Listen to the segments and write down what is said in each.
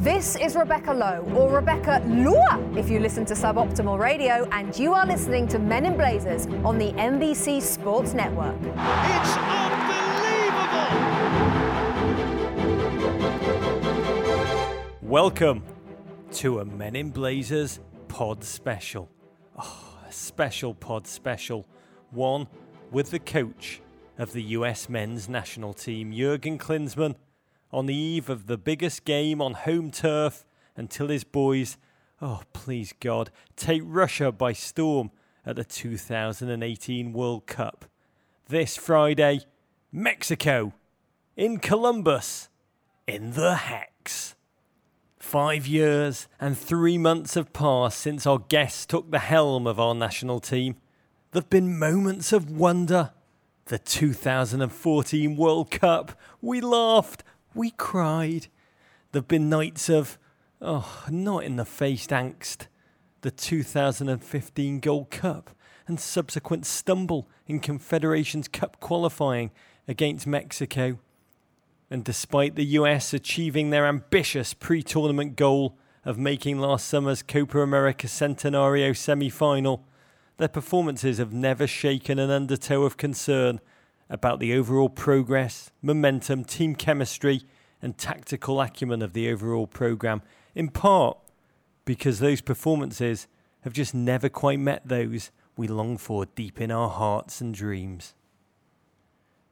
This is Rebecca Lowe, or Rebecca Lua if you listen to Suboptimal Radio, and you are listening to Men in Blazers on the NBC Sports Network. It's unbelievable! Welcome to a Men in Blazers pod special. Oh, a special pod special. One with the coach of the US men's national team, Jurgen Klinsmann, on the eve of the biggest game on home turf until his boys, oh please God, take Russia by storm at the 2018 World Cup. This Friday, Mexico, in Columbus, in the Hex. Five years and three months have passed since our guests took the helm of our national team. There have been moments of wonder. The 2014 World Cup, we laughed, we cried. There have been nights of, oh, not in the face angst. The 2015 Gold Cup and subsequent stumble in Confederations Cup qualifying against Mexico. And despite the US achieving their ambitious pre tournament goal of making last summer's Copa America Centenario semi final, their performances have never shaken an undertow of concern about the overall progress, momentum, team chemistry, and tactical acumen of the overall programme, in part because those performances have just never quite met those we long for deep in our hearts and dreams.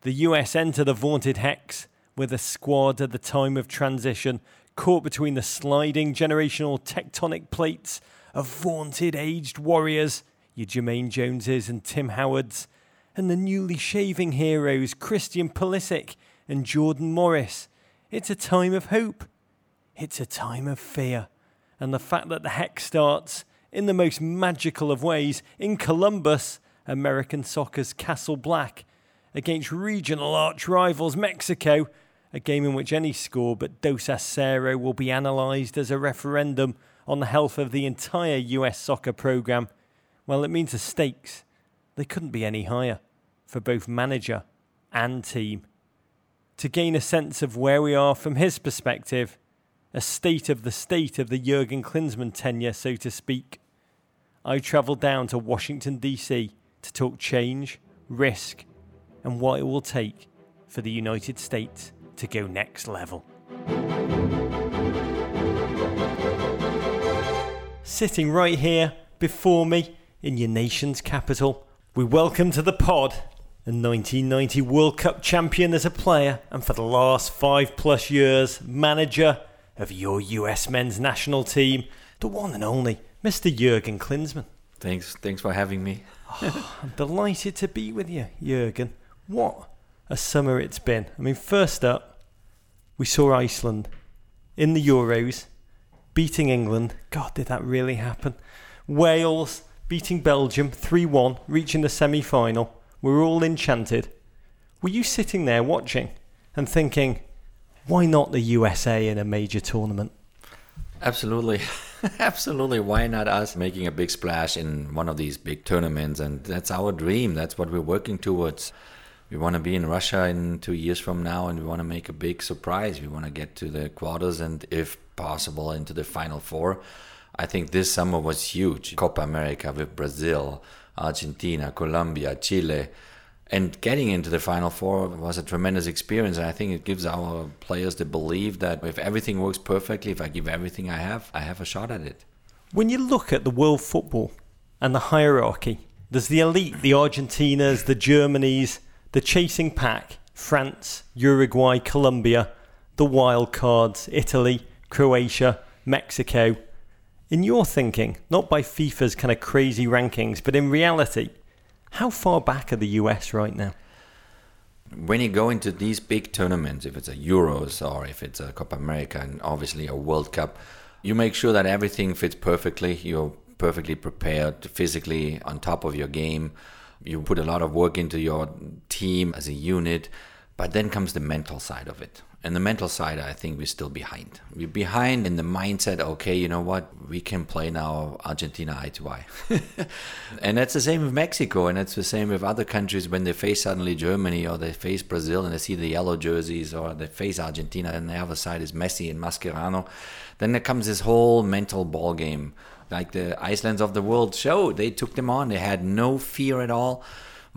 The US enter the vaunted Hex with a squad at the time of transition caught between the sliding generational tectonic plates of vaunted aged warriors, your Jermaine Joneses and Tim Howards, and the newly shaving heroes Christian Pulisic and Jordan Morris. It's a time of hope. It's a time of fear. And the fact that the hex starts in the most magical of ways in Columbus, American soccer's Castle Black, against regional arch rivals Mexico, a game in which any score but Dos a Cero will be analysed as a referendum on the health of the entire US soccer programme. Well, it means the stakes, they couldn't be any higher for both manager and team. To gain a sense of where we are from his perspective, a state of the state of the Jurgen Klinsmann tenure, so to speak, I travelled down to Washington, D.C. to talk change, risk, and what it will take for the United States to go next level. Sitting right here before me in your nation's capital, we welcome to the pod a 1990 World Cup champion as a player, and for the last five plus years, manager of your US men's national team, the one and only Mr. Jurgen Klinsmann. Thanks, thanks for having me. oh, I'm delighted to be with you, Jurgen. What a summer it's been. I mean, first up, we saw Iceland in the Euros beating England. God, did that really happen? Wales beating Belgium 3 1, reaching the semi final. We were all enchanted. Were you sitting there watching and thinking, why not the USA in a major tournament? Absolutely. Absolutely. Why not us making a big splash in one of these big tournaments? And that's our dream. That's what we're working towards. We want to be in Russia in two years from now and we want to make a big surprise. We want to get to the quarters and, if possible, into the final four. I think this summer was huge. Copa America with Brazil, Argentina, Colombia, Chile. And getting into the Final Four was a tremendous experience. And I think it gives our players the belief that if everything works perfectly, if I give everything I have, I have a shot at it. When you look at the world football and the hierarchy, there's the elite, the Argentinas, the Germanys, the chasing pack, France, Uruguay, Colombia, the wild cards, Italy, Croatia, Mexico, in your thinking, not by FIFA's kind of crazy rankings, but in reality, how far back are the US right now? When you go into these big tournaments, if it's a Euros or if it's a Copa America and obviously a World Cup, you make sure that everything fits perfectly. You're perfectly prepared physically on top of your game. You put a lot of work into your team as a unit. But then comes the mental side of it. And the mental side, I think we're still behind. We're behind in the mindset, okay, you know what, we can play now Argentina eye to eye. and that's the same with Mexico, and it's the same with other countries when they face suddenly Germany or they face Brazil and they see the yellow jerseys or they face Argentina and the other side is Messi and Mascherano. Then there comes this whole mental ball game. Like the Icelands of the world show, they took them on, they had no fear at all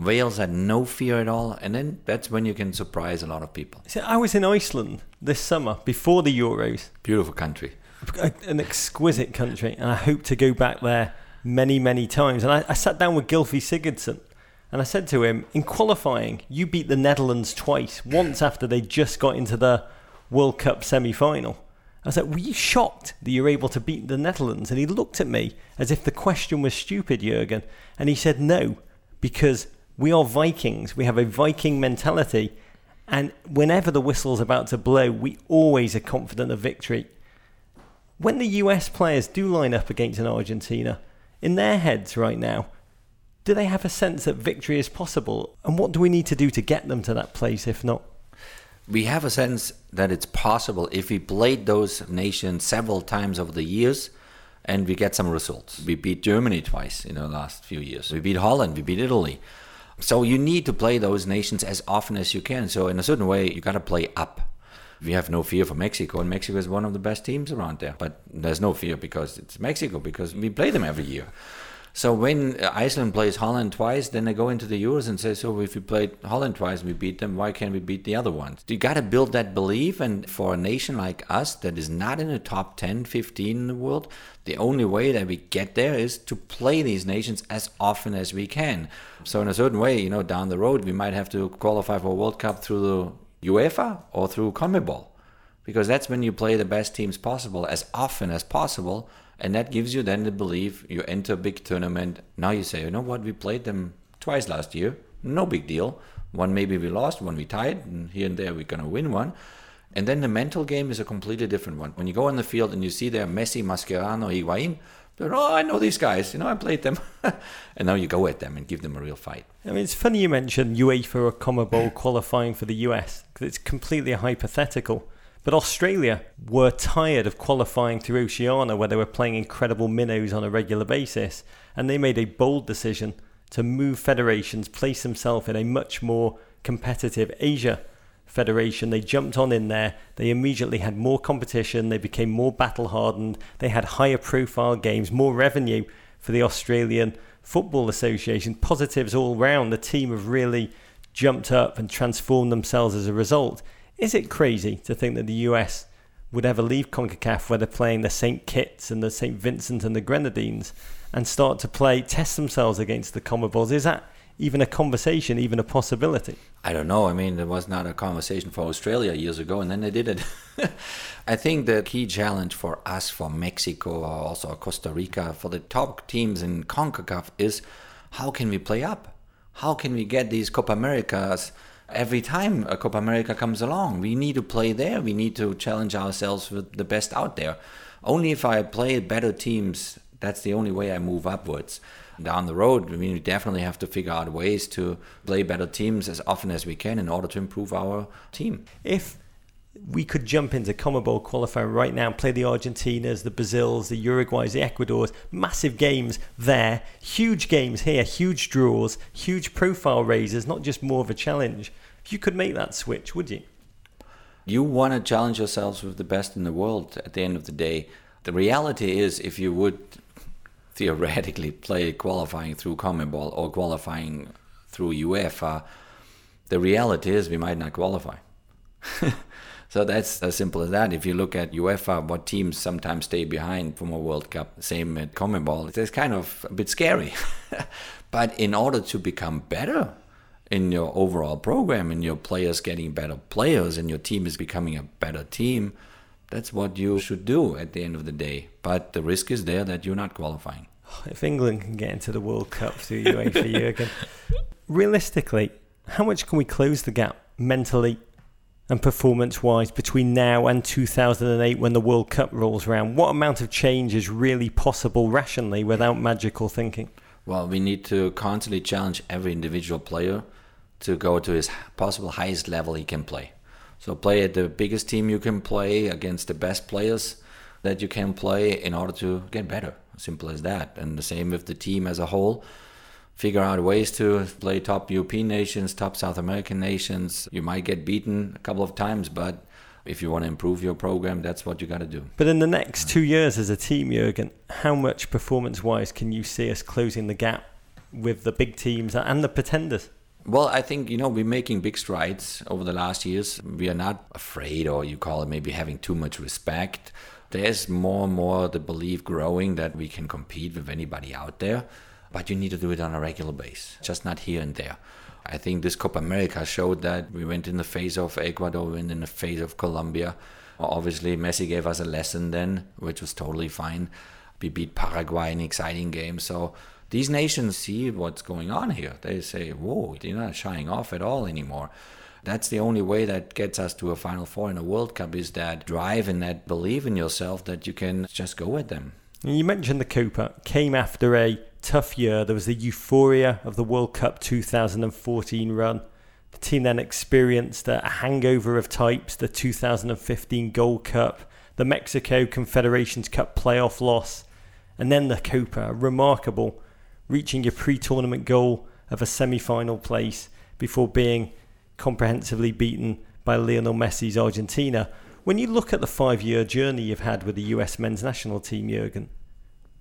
Wales had no fear at all, and then that's when you can surprise a lot of people. See, I was in Iceland this summer before the Euros. Beautiful country, an exquisite country, and I hope to go back there many, many times. And I, I sat down with Gylfi Sigurdsson, and I said to him, in qualifying, you beat the Netherlands twice, once after they just got into the World Cup semi-final. I was like, were you shocked that you were able to beat the Netherlands? And he looked at me as if the question was stupid, Jurgen. And he said, no, because we are Vikings. We have a Viking mentality. And whenever the whistle's about to blow, we always are confident of victory. When the US players do line up against an Argentina, in their heads right now, do they have a sense that victory is possible? And what do we need to do to get them to that place if not? We have a sense that it's possible if we played those nations several times over the years and we get some results. We beat Germany twice in the last few years. We beat Holland, we beat Italy. So you need to play those nations as often as you can. So in a certain way, you got to play up. We have no fear for Mexico, and Mexico is one of the best teams around there. But there's no fear because it's Mexico, because we play them every year. So when uh, Iceland plays Holland twice, then they go into the Euros and say, so if we played Holland twice and we beat them, why can't we beat the other ones? You got to build that belief. And for a nation like us that is not in the top 10, 15 in the world, the only way that we get there is to play these nations as often as we can. So in a certain way, you know, down the road, we might have to qualify for a World Cup through the UEFA or through CONMEBOL. Because that's when you play the best teams possible as often as possible and that gives you then the belief you enter a big tournament. Now you say, you know what, we played them twice last year. No big deal. One maybe we lost, one we tied, and here and there we're going to win one. And then the mental game is a completely different one. When you go on the field and you see there Messi, Mascherano, Higuain, they're, oh, I know these guys. You know, I played them. and now you go at them and give them a real fight. I mean, it's funny you mentioned UEFA or CONMEBOL qualifying for the US because it's completely hypothetical. But Australia were tired of qualifying through Oceania, where they were playing incredible minnows on a regular basis, and they made a bold decision to move federations, place themselves in a much more competitive Asia federation. They jumped on in there. They immediately had more competition. They became more battle hardened. They had higher profile games, more revenue for the Australian Football Association. Positives all round. The team have really jumped up and transformed themselves as a result. Is it crazy to think that the US would ever leave CONCACAF where they're playing the St. Kitts and the St. Vincent and the Grenadines and start to play, test themselves against the CONMEBOLs? Is that even a conversation, even a possibility? I don't know. I mean, there was not a conversation for Australia years ago, and then they did it. I think the key challenge for us, for Mexico, also Costa Rica, for the top teams in CONCACAF is how can we play up? How can we get these Copa Americas? Every time a Copa America comes along. We need to play there. We need to challenge ourselves with the best out there. Only if I play better teams, that's the only way I move upwards. Down the road, I mean, we definitely have to figure out ways to play better teams as often as we can in order to improve our team. If we could jump into CONMEBOL qualifying right now, play the Argentinas, the Brazils, the Uruguays, the Ecuadors, massive games there, huge games here, huge draws, huge profile raises, not just more of a challenge. You could make that switch, would you? You want to challenge yourselves with the best in the world at the end of the day. The reality is, if you would theoretically play qualifying through CONMEBOL or qualifying through UEFA, the reality is we might not qualify. so that's as simple as that. If you look at UEFA, what teams sometimes stay behind from a World Cup, same at CONMEBOL, it's kind of a bit scary. but in order to become better, in your overall program and your players getting better players and your team is becoming a better team, that's what you should do at the end of the day. But the risk is there that you're not qualifying. If England can get into the World Cup through UEFA Jurgen, realistically, how much can we close the gap mentally and performance wise between now and 2008 when the World Cup rolls around? What amount of change is really possible rationally without magical thinking? Well, we need to constantly challenge every individual player to go to his possible highest level he can play. So play at the biggest team you can play against the best players that you can play in order to get better. Simple as that. And the same with the team as a whole. Figure out ways to play top European nations, top South American nations. You might get beaten a couple of times, but if you want to improve your program, that's what you got to do. But in the next two years as a team, Jurgen, how much performance wise can you see us closing the gap with the big teams and the pretenders? Well, I think, you know, we're making big strides over the last years. We are not afraid, or you call it maybe having too much respect there's more and more the belief growing that we can compete with anybody out there, but you need to do it on a regular basis, just not here and there. I think this Copa America showed that we went in the face of Ecuador, we went in the face of Colombia. Obviously, Messi gave us a lesson then, which was totally fine. We beat Paraguay in an exciting game. So these nations see what's going on here. They say, whoa, you're not shying off at all anymore. That's the only way that gets us to a Final Four in a World Cup is that drive and that belief in yourself that you can just go with them. You mentioned the Copa came after a tough year. There was the euphoria of the World Cup 2014 run. The team then experienced a hangover of types, the 2015 Gold Cup, the Mexico Confederations Cup playoff loss, and then the Copa, remarkable, reaching your pre tournament goal of a semi final place before being comprehensively beaten by Lionel Messi's Argentina. When you look at the five year journey you've had with the US men's national team, Jurgen,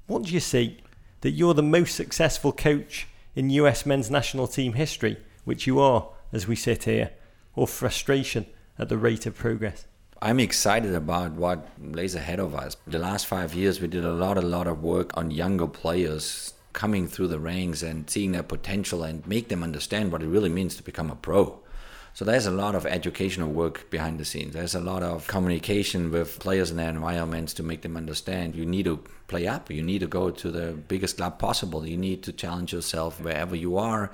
what do you see that you're the most successful coach in US men's national team history, which you are as we sit here, or frustration at the rate of progress? I'm excited about what lays ahead of us. The last five years, we did a lot, a lot of work on younger players coming through the ranks and seeing their potential and make them understand what it really means to become a pro. So there's a lot of educational work behind the scenes. There's a lot of communication with players in their environments to make them understand you need to play up. You need to go to the biggest club possible. You need to challenge yourself wherever you are.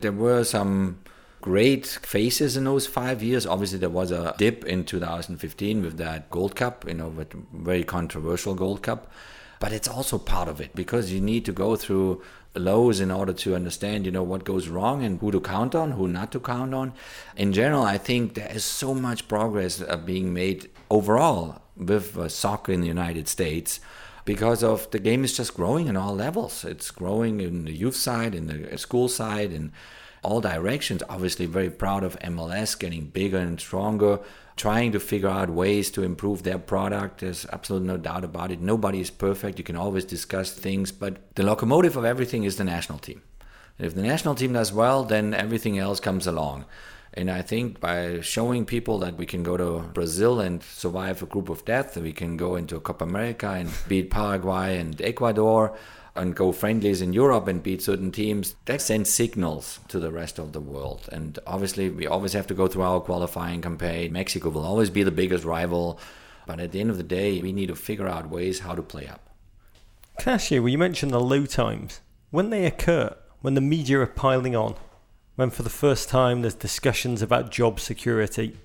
There were some great phases in those five years. Obviously, there was a dip in 2015 with that Gold Cup, you know, with very controversial Gold Cup. But it's also part of it because you need to go through lows in order to understand, you know, what goes wrong and who to count on, who not to count on. In general, I think there is so much progress uh, being made overall with uh, soccer in the United States because of the game is just growing in all levels. It's growing in the youth side, in the school side, in all directions. Obviously, very proud of MLS getting bigger and stronger trying to figure out ways to improve their product. There's absolutely no doubt about it. Nobody is perfect. You can always discuss things, but the locomotive of everything is the national team. If the national team does well, then everything else comes along. And I think by showing people that we can go to Brazil and survive a group of death, we can go into Copa America and beat Paraguay and Ecuador, and go friendlies in Europe and beat certain teams, that sends signals to the rest of the world. And obviously, we always have to go through our qualifying campaign. Mexico will always be the biggest rival. But at the end of the day, we need to figure out ways how to play up. Can I you, well, you mentioned the low times. When they occur, when the media are piling on, when for the first time there's discussions about job security,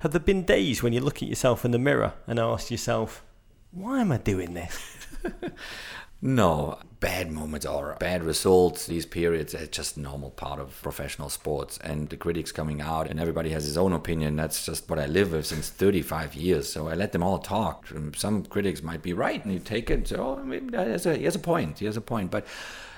have there been days when you look at yourself in the mirror and ask yourself, why am I doing this? No, bad moments or bad results, these periods are just normal part of professional sports. And the critics coming out and everybody has his own opinion. That's just what I live with since 35 years. So I let them all talk. Some critics might be right and you take it. So I mean, he, has a, he has a point. He has a point. But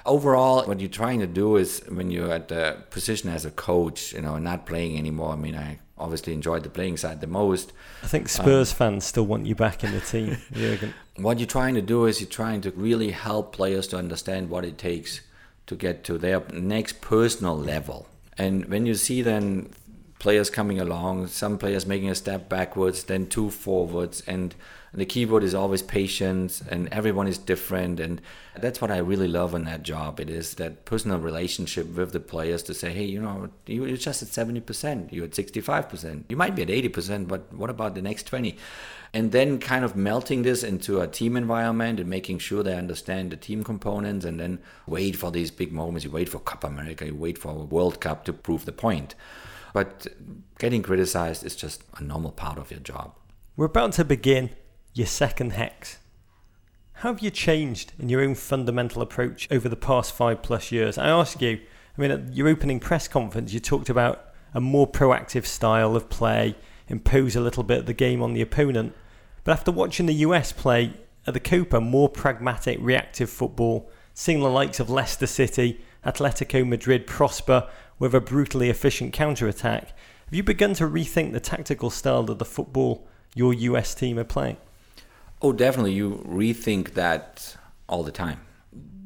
overall, what you're trying to do is when you're at the position as a coach, you know, not playing anymore. I mean, I obviously enjoyed the playing side the most. I think Spurs um, fans still want you back in the team, Jurgen. What you're trying to do is you're trying to really help players to understand what it takes to get to their next personal level. And when you see then players coming along, some players making a step backwards, then two forwards, and the keyboard is always patience and everyone is different and that's what i really love in that job. It is that personal relationship with the players to say hey you know you're just at 70% you're at 65% you might be at 80% but what about the next 20 and then kind of melting this into a team environment and making sure they understand the team components and then wait for these big moments. You wait for Copa America you wait for World Cup to prove the point but getting criticized is just a normal part of your job we're about to begin your second hex. How have you changed in your own fundamental approach over the past five plus years? I ask you, I mean, at your opening press conference, you talked about a more proactive style of play, impose a little bit of the game on the opponent. But after watching the US play at the Copa, more pragmatic, reactive football, seeing the likes of Leicester City, Atletico Madrid prosper with a brutally efficient counter attack, have you begun to rethink the tactical style of the football your US team are playing? Oh, definitely. You rethink that all the time.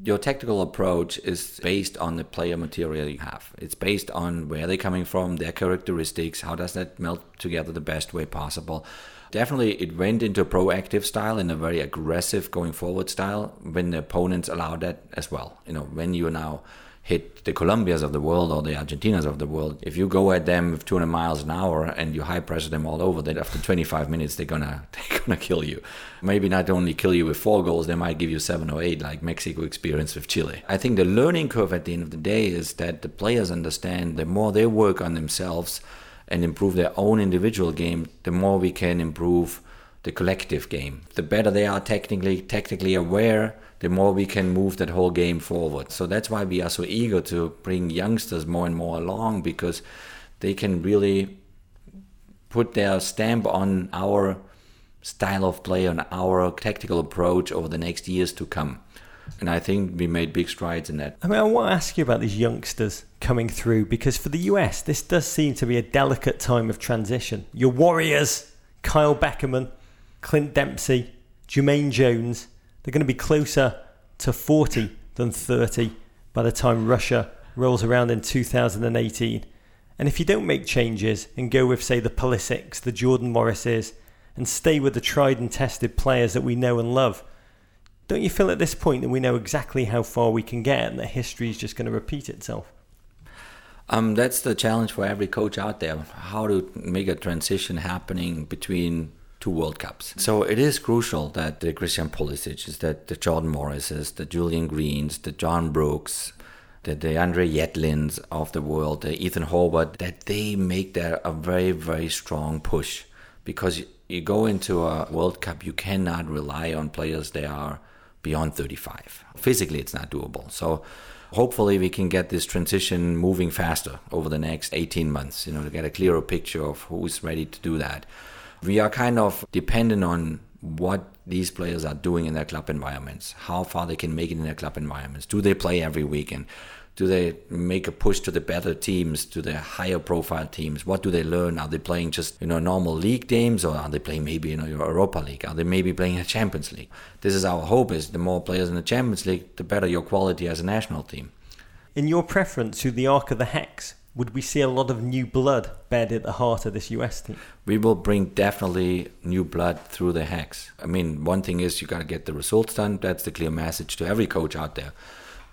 Your tactical approach is based on the player material you have. It's based on where they're coming from, their characteristics, how does that melt together the best way possible. Definitely, it went into a proactive style and a very aggressive going forward style when the opponents allowed that as well. You know, when you're now hit the Colombias of the world or the Argentinas of the world, if you go at them with 200 miles an hour and you high pressure them all over, then after 25 minutes they're gonna they're gonna kill you. Maybe not only kill you with four goals, they might give you seven or eight, like Mexico experienced with Chile. I think the learning curve at the end of the day is that the players understand the more they work on themselves and improve their own individual game, the more we can improve the collective game. The better they are technically technically aware, the more we can move that whole game forward. So that's why we are so eager to bring youngsters more and more along because they can really put their stamp on our style of play on our tactical approach over the next years to come. And I think we made big strides in that. I mean, I want to ask you about these youngsters coming through because for the US, this does seem to be a delicate time of transition. Your Warriors, Kyle Beckerman, Clint Dempsey, Jermaine Jones, they're going to be closer to 40 than 30 by the time Russia rolls around in 2018. And if you don't make changes and go with, say, the Pulisics, the Jordan Morrises, and stay with the tried and tested players that we know and love, don't you feel at this point that we know exactly how far we can get and that history is just going to repeat itself? Um, that's the challenge for every coach out there: how to make a transition happening between two World Cups. So it is crucial that the Christian Pulisic, that the Jordan Morrises, the Julian Greens, the John Brooks, the DeAndre Yedlins of the world, the Ethan Horvath, that they make there a very, very strong push. Because you go into a World Cup, you cannot rely on players that are beyond 35. Physically, it's not doable. So hopefully we can get this transition moving faster over the next 18 months, you know, to get a clearer picture of who's ready to do that we are kind of dependent on what these players are doing in their club environments, how far they can make it in their club environments. Do they play every weekend? Do they make a push to the better teams, to the higher profile teams? What do they learn? Are they playing just you know normal league games, or are they playing maybe you know your Europa League? Are they maybe playing a Champions League? This is our hope: is the more players in the Champions League, the better your quality as a national team. In your preference, to the arc of the hex, would we see a lot of new blood bed at the heart of this US team? We will bring definitely new blood through the hex. I mean, one thing is you got to get the results done. That's the clear message to every coach out there.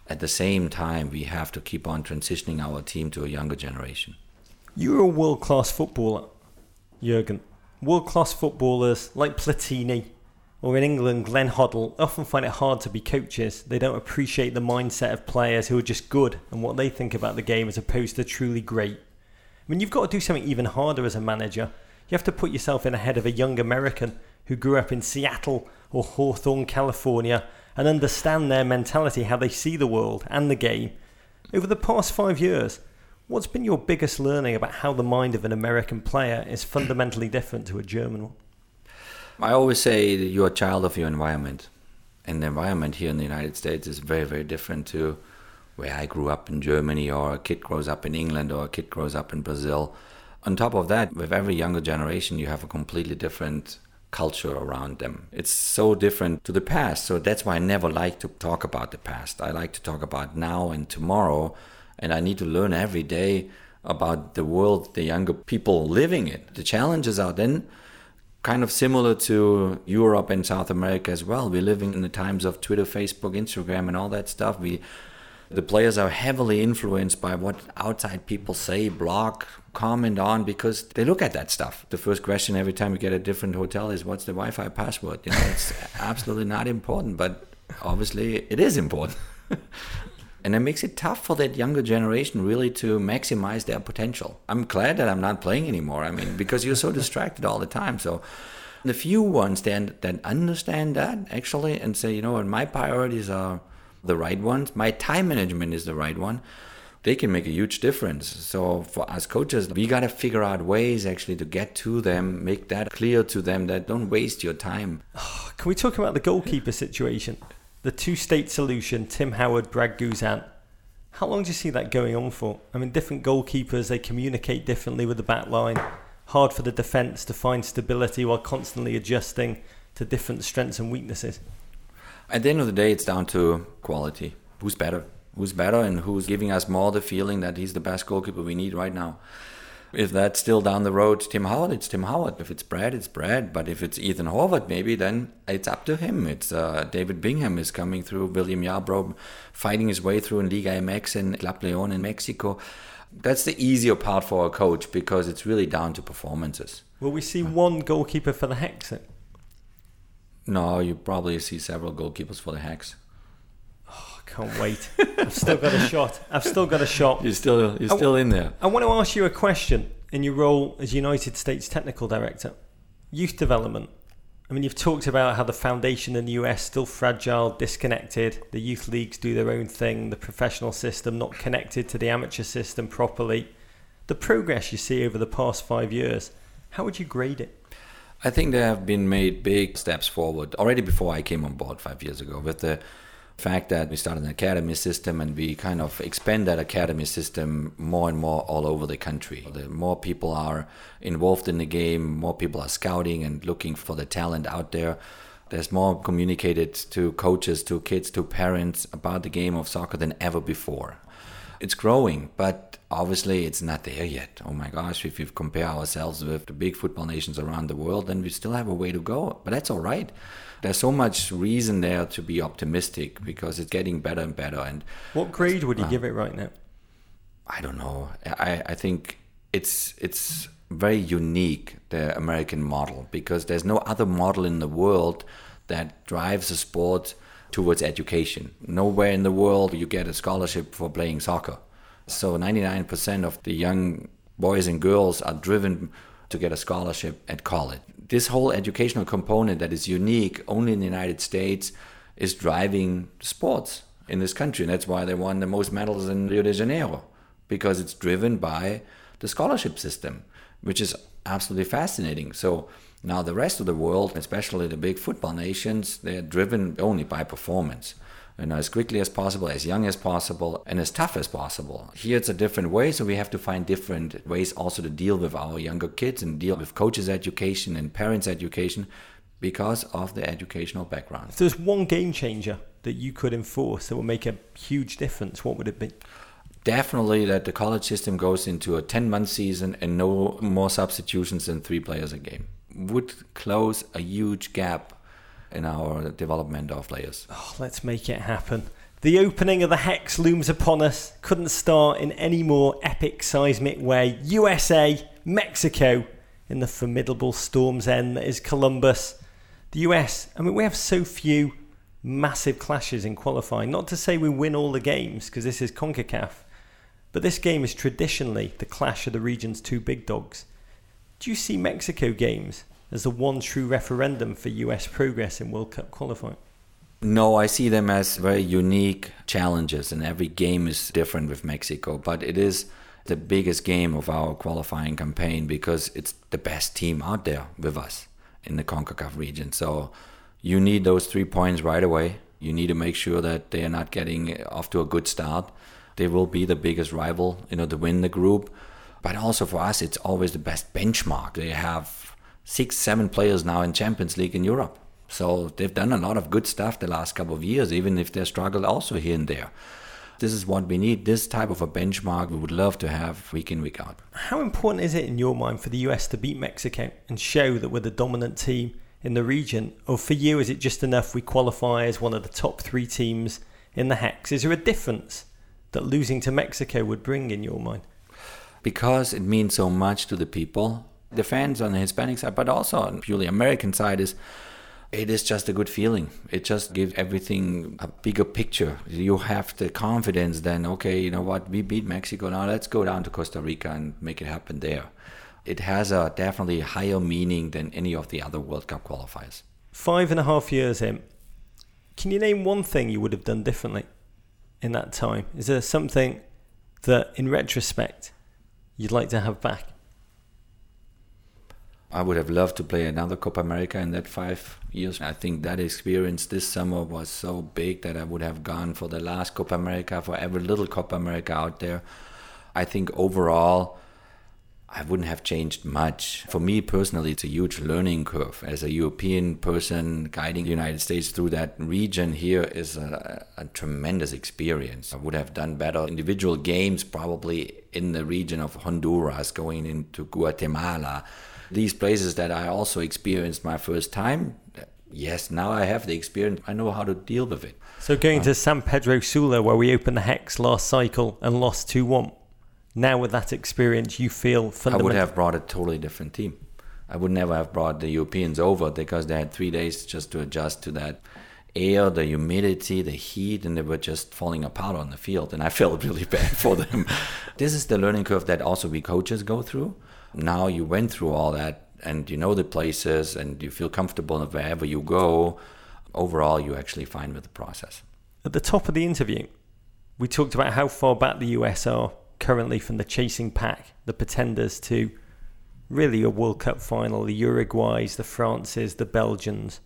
At the same time, we have to keep on transitioning our team to a younger generation. You're a world class footballer, Jurgen. World class footballers like Platini, or in England, Glenn Hoddle, often find it hard to be coaches. They don't appreciate the mindset of players who are just good and what they think about the game as opposed to truly great. I mean, you've got to do something even harder as a manager. You have to put yourself in the head of a young American who grew up in Seattle or Hawthorne, California, and understand their mentality, how they see the world and the game. Over the past five years, what's been your biggest learning about how the mind of an American player is fundamentally different to a German one? I always say you're a child of your environment. And the environment here in the United States is very, very different to where I grew up in Germany, or a kid grows up in England, or a kid grows up in Brazil. On top of that, with every younger generation, you have a completely different culture around them. It's so different to the past. So that's why I never like to talk about the past. I like to talk about now and tomorrow. And I need to learn every day about the world the younger people living in. The challenges are then kind of similar to Europe and South America as well. We're living in the times of Twitter, Facebook, Instagram, and all that stuff. We the players are heavily influenced by what outside people say, blog, comment on, because they look at that stuff. The first question every time you get a different hotel is, "What's the Wi-Fi password?" You know, it's absolutely not important, but obviously it is important. and it makes it tough for that younger generation really to maximize their potential. I'm glad that I'm not playing anymore. I mean, because you're so distracted all the time. So the few ones then that understand that actually and say, you know what, my priorities are the right ones, my time management is the right one. they can make a huge difference. So for us coaches, we got to figure out ways actually to get to them, make that clear to them that don't waste your time. Can we talk about the goalkeeper situation? The two-state solution, Tim Howard, Brad Guzan. How long do you see that going on for? I mean, different goalkeepers, they communicate differently with the back line. Hard for the defence to find stability while constantly adjusting to different strengths and weaknesses. At the end of the day, it's down to quality. Who's better? who's better and who's giving us more the feeling that he's the best goalkeeper we need right now. If that's still down the road, Tim Howard, it's Tim Howard. If it's Brad, it's Brad. But if it's Ethan Horvath, maybe then it's up to him. It's uh, David Bingham is coming through. William Yarbrough fighting his way through in Liga MX and Club Leon in Mexico. That's the easier part for a coach because it's really down to performances. Will we see one goalkeeper for the Hex? No, you probably see several goalkeepers for the Hex. Can't wait. I've still got a shot. I've still got a shot. You're still you're still in there. I want to ask you a question in your role as United States Technical Director. Youth development. I mean, you've talked about how the foundation in the US still fragile, disconnected. The youth leagues do their own thing. The professional system not connected to the amateur system properly. The progress you see over the past five years. How would you grade it? I think there have been made big steps forward already before I came on board five years ago with the fact that we started an academy system and we kind of expand that academy system more and more all over the country. The more people are involved in the game, more people are scouting and looking for the talent out there. There's more communicated to coaches, to kids, to parents about the game of soccer than ever before. It's growing, but obviously it's not there yet. Oh my gosh, if you compare ourselves with the big football nations around the world, then we still have a way to go. But that's all right there's so much reason there to be optimistic because it's getting better and better. And what grade would you uh, give it right now? I don't know. I, I think it's it's very unique the American model because there's no other model in the world that drives a sport towards education. Nowhere in the world you get a scholarship for playing soccer. So 99% of the young boys and girls are driven to get a scholarship at college this whole educational component that is unique only in the United States is driving sports in this country. And that's why they won the most medals in Rio de Janeiro, because it's driven by the scholarship system, which is absolutely fascinating. So now the rest of the world, especially the big football nations, they're driven only by performance you know, as quickly as possible, as young as possible, and as tough as possible. Here it's a different way, so we have to find different ways also to deal with our younger kids and deal with coaches' education and parents' education because of the educational background. If there's one game changer that you could enforce that would make a huge difference, what would it be? Definitely that the college system goes into a 10 month season and no more substitutions than three players a game. Would close a huge gap in our development of players. Oh, let's make it happen. The opening of the Hex looms upon us. Couldn't start in any more epic seismic way. USA, Mexico, in the formidable storm's end that is Columbus. The US, I mean, we have so few massive clashes in qualifying. Not to say we win all the games, because this is CONCACAF, but this game is traditionally the clash of the region's two big dogs. Do you see Mexico games as the one true referendum for US progress in World Cup qualifying? No, I see them as very unique challenges, and every game is different with Mexico. But it is the biggest game of our qualifying campaign because it's the best team out there with us in the CONCACAF region. So you need those three points right away. You need to make sure that they are not getting off to a good start. They will be the biggest rival, you know, to win the group. But also for us, it's always the best benchmark. They have six, seven players now in Champions League in Europe. So they've done a lot of good stuff the last couple of years, even if they struggled also here and there. This is what we need. This type of a benchmark we would love to have week in, week out. How important is it in your mind for the US to beat Mexico and show that we're the dominant team in the region? Or for you, is it just enough we qualify as one of the top three teams in the Hex? Is there a difference that losing to Mexico would bring in your mind? Because it means so much to the people the fans on the Hispanic side, but also on purely American side is it is just a good feeling. It just gives everything a bigger picture. You have the confidence then, okay, you know what, we beat Mexico, now let's go down to Costa Rica and make it happen there. It has a definitely higher meaning than any of the other World Cup qualifiers. Five and a half years in, can you name one thing you would have done differently in that time? Is there something that, in retrospect, you'd like to have back? I would have loved to play another Copa America in that five years. I think that experience this summer was so big that I would have gone for the last Copa America, for every little Copa America out there. I think overall, I wouldn't have changed much. For me personally, it's a huge learning curve. As a European person guiding the United States through that region here is a, a, tremendous experience. I would have done better individual games probably in the region of Honduras, going into Guatemala. These places that I also experienced my first time, yes, now I have the experience. I know how to deal with it. So going uh, to San Pedro Sula, where we opened the Hex last cycle and lost 2 1 now with that experience, you feel I would have brought a totally different team. I would never have brought the Europeans over because they had three days just to adjust to that air, the humidity, the heat, and they were just falling apart on the field. And I felt really bad for them. this is the learning curve that also we coaches go through. Now you went through all that and you know the places and you feel comfortable wherever you go. Overall, you're actually fine with the process. At the top of the interview, we talked about how far back the US are currently from the chasing pack, the pretenders, to really a World Cup final, the Uruguays, the Frances, the Belgians.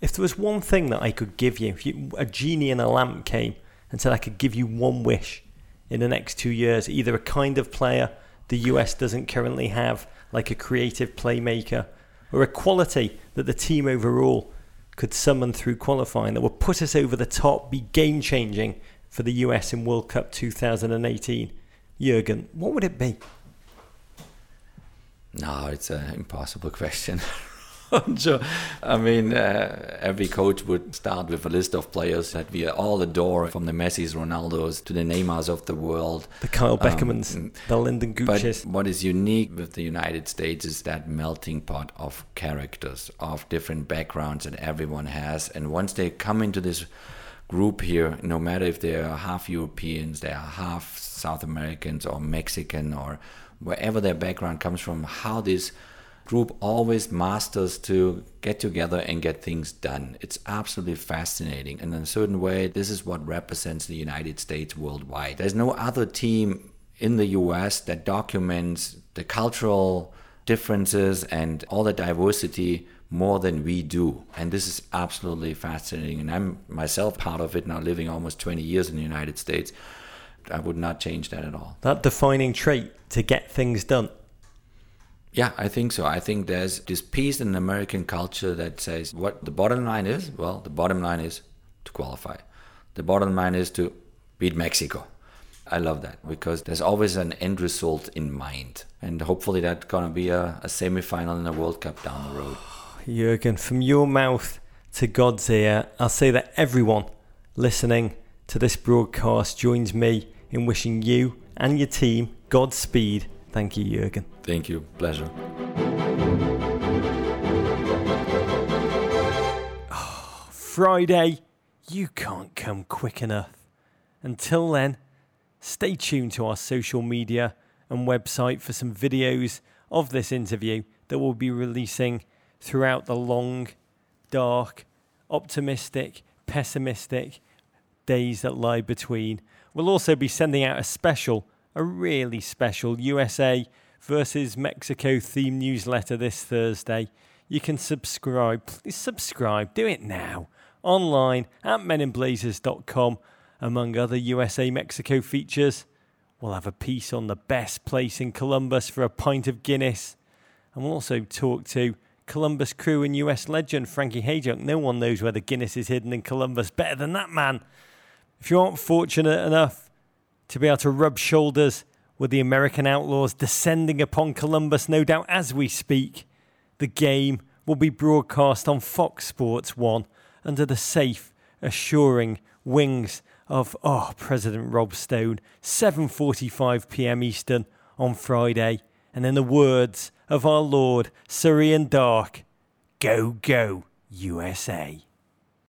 If there was one thing that I could give you, if you, a genie in a lamp came and said I could give you one wish in the next two years, either a kind of player the US doesn't currently have, like a creative playmaker, or a quality that the team overall could summon through qualifying that would put us over the top, be game changing for the US in World Cup 2018. Jurgen, what would it be? No, it's an impossible question. sure. I mean, uh, every coach would start with a list of players that we all adore, from the Messis, Ronaldos to the Neymars of the world, the Kyle Beckermans, um, the Lynden Gooches. But what is unique with the United States is that melting pot of characters, of different backgrounds that everyone has, and once they come into this group here, no matter if they are half Europeans, they are half South Americans or Mexican or wherever their background comes from, how this group always masters to get together and get things done. It's absolutely fascinating. And in a certain way, this is what represents the United States worldwide. There's no other team in the US that documents the cultural differences and all the diversity more than we do. And this is absolutely fascinating. And I'm myself part of it now, living almost 20 years in the United States. I would not change that at all. That defining trait to get things done. Yeah, I think so. I think there's this piece in American culture that says what the bottom line is. Well, the bottom line is to qualify. The bottom line is to beat Mexico. I love that because there's always an end result in mind. And hopefully that's to be a, a semi final in a World Cup down the road. Jurgen, from your mouth to God's ear, I'll say that everyone listening to this broadcast joins me in wishing you and your team Godspeed. Thank you, Jurgen. Thank you. Pleasure. Oh, Friday, you can't come quick enough. Until then, stay tuned to our social media and website for some videos of this interview that we'll be releasing throughout the long, dark, optimistic, pessimistic days that lie between. We'll also be sending out a special, a really special USA versus Mexico themed newsletter this Thursday. You can subscribe. Please subscribe. Do it now. Online at meninblazers.com. Among other USA Mexico features, we'll have a piece on the best place in Columbus for a pint of Guinness. And we'll also talk to Columbus crew and US legend Frankie Hejduk. No one knows where the Guinness is hidden in Columbus better than that man. If you aren't fortunate enough to be able to rub shoulders with the American outlaws descending upon Columbus, no doubt as we speak, the game will be broadcast on Fox Sports 1 under the safe, assuring wings of oh President Rob Stone, 7:45 p.m. Eastern on Friday, and in the words of our Lord, Surrey and Dark, Go, go, USA.